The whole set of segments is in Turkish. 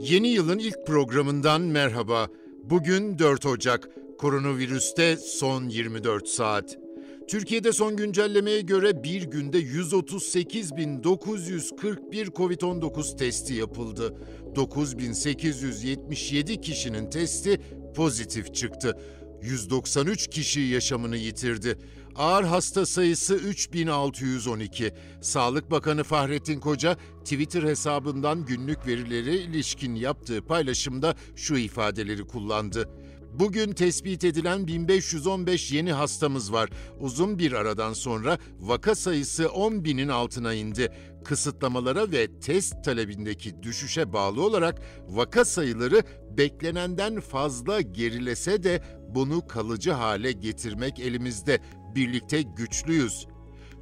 Yeni yılın ilk programından merhaba. Bugün 4 Ocak. Koronavirüste son 24 saat. Türkiye'de son güncellemeye göre bir günde 138.941 COVID-19 testi yapıldı. 9.877 kişinin testi pozitif çıktı. 193 kişi yaşamını yitirdi. Ağır hasta sayısı 3612. Sağlık Bakanı Fahrettin Koca Twitter hesabından günlük verileri ilişkin yaptığı paylaşımda şu ifadeleri kullandı. Bugün tespit edilen 1515 yeni hastamız var. Uzun bir aradan sonra vaka sayısı 10 binin altına indi. Kısıtlamalara ve test talebindeki düşüşe bağlı olarak vaka sayıları beklenenden fazla gerilese de bunu kalıcı hale getirmek elimizde. Birlikte güçlüyüz.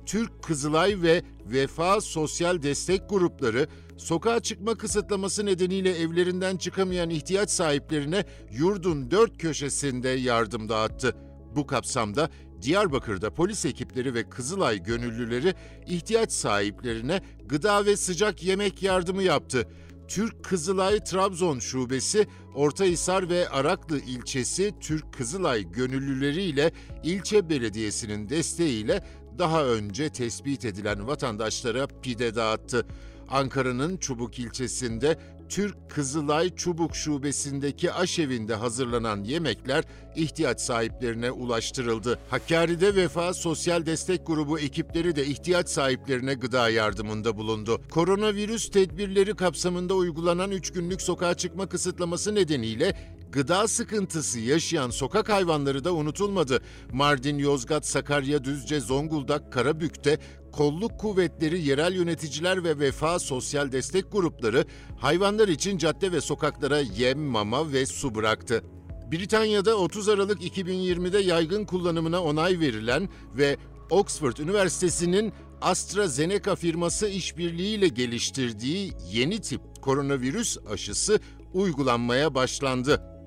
Türk Kızılay ve Vefa Sosyal Destek Grupları sokağa çıkma kısıtlaması nedeniyle evlerinden çıkamayan ihtiyaç sahiplerine yurdun dört köşesinde yardım dağıttı. Bu kapsamda Diyarbakır'da polis ekipleri ve Kızılay gönüllüleri ihtiyaç sahiplerine gıda ve sıcak yemek yardımı yaptı. Türk Kızılay Trabzon Şubesi, Ortahisar ve Araklı ilçesi Türk Kızılay gönüllüleriyle ilçe belediyesinin desteğiyle daha önce tespit edilen vatandaşlara pide dağıttı. Ankara'nın Çubuk ilçesinde Türk Kızılay Çubuk Şubesi'ndeki aşevinde hazırlanan yemekler ihtiyaç sahiplerine ulaştırıldı. Hakkari'de Vefa Sosyal Destek Grubu ekipleri de ihtiyaç sahiplerine gıda yardımında bulundu. Koronavirüs tedbirleri kapsamında uygulanan 3 günlük sokağa çıkma kısıtlaması nedeniyle Gıda sıkıntısı yaşayan sokak hayvanları da unutulmadı. Mardin, Yozgat, Sakarya, Düzce, Zonguldak, Karabük'te kolluk kuvvetleri, yerel yöneticiler ve vefa sosyal destek grupları hayvanlar için cadde ve sokaklara yem, mama ve su bıraktı. Britanya'da 30 Aralık 2020'de yaygın kullanımına onay verilen ve Oxford Üniversitesi'nin AstraZeneca firması işbirliğiyle geliştirdiği yeni tip koronavirüs aşısı uygulanmaya başlandı.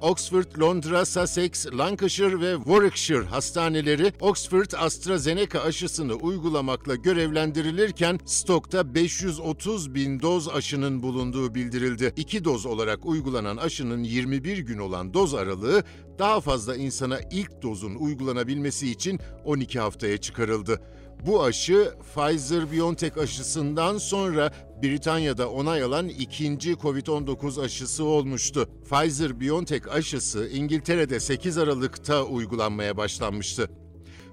Oxford, Londra, Sussex, Lancashire ve Warwickshire hastaneleri Oxford AstraZeneca aşısını uygulamakla görevlendirilirken stokta 530 bin doz aşının bulunduğu bildirildi. İki doz olarak uygulanan aşının 21 gün olan doz aralığı daha fazla insana ilk dozun uygulanabilmesi için 12 haftaya çıkarıldı. Bu aşı Pfizer-BioNTech aşısından sonra Britanya'da onay alan ikinci COVID-19 aşısı olmuştu. Pfizer-BioNTech aşısı İngiltere'de 8 Aralık'ta uygulanmaya başlanmıştı.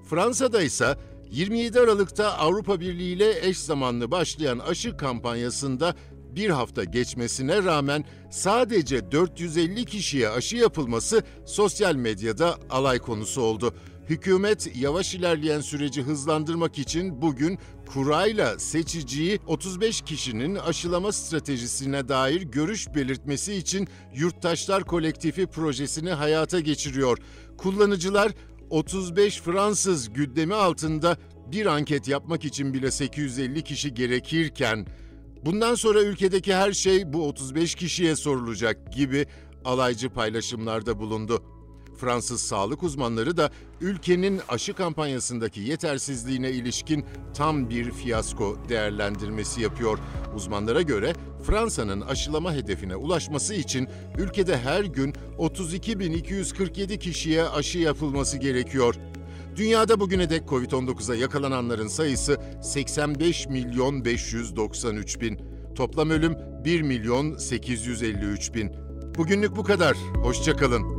Fransa'da ise 27 Aralık'ta Avrupa Birliği ile eş zamanlı başlayan aşı kampanyasında bir hafta geçmesine rağmen sadece 450 kişiye aşı yapılması sosyal medyada alay konusu oldu. Hükümet yavaş ilerleyen süreci hızlandırmak için bugün kurayla seçiciyi 35 kişinin aşılama stratejisine dair görüş belirtmesi için Yurttaşlar Kolektifi projesini hayata geçiriyor. Kullanıcılar 35 Fransız güddemi altında bir anket yapmak için bile 850 kişi gerekirken bundan sonra ülkedeki her şey bu 35 kişiye sorulacak gibi alaycı paylaşımlarda bulundu. Fransız sağlık uzmanları da ülkenin aşı kampanyasındaki yetersizliğine ilişkin tam bir fiyasko değerlendirmesi yapıyor. Uzmanlara göre Fransa'nın aşılama hedefine ulaşması için ülkede her gün 32.247 kişiye aşı yapılması gerekiyor. Dünyada bugüne dek Covid-19'a yakalananların sayısı 85 milyon 593 bin. Toplam ölüm 1 milyon 853 bin. Bugünlük bu kadar. Hoşçakalın.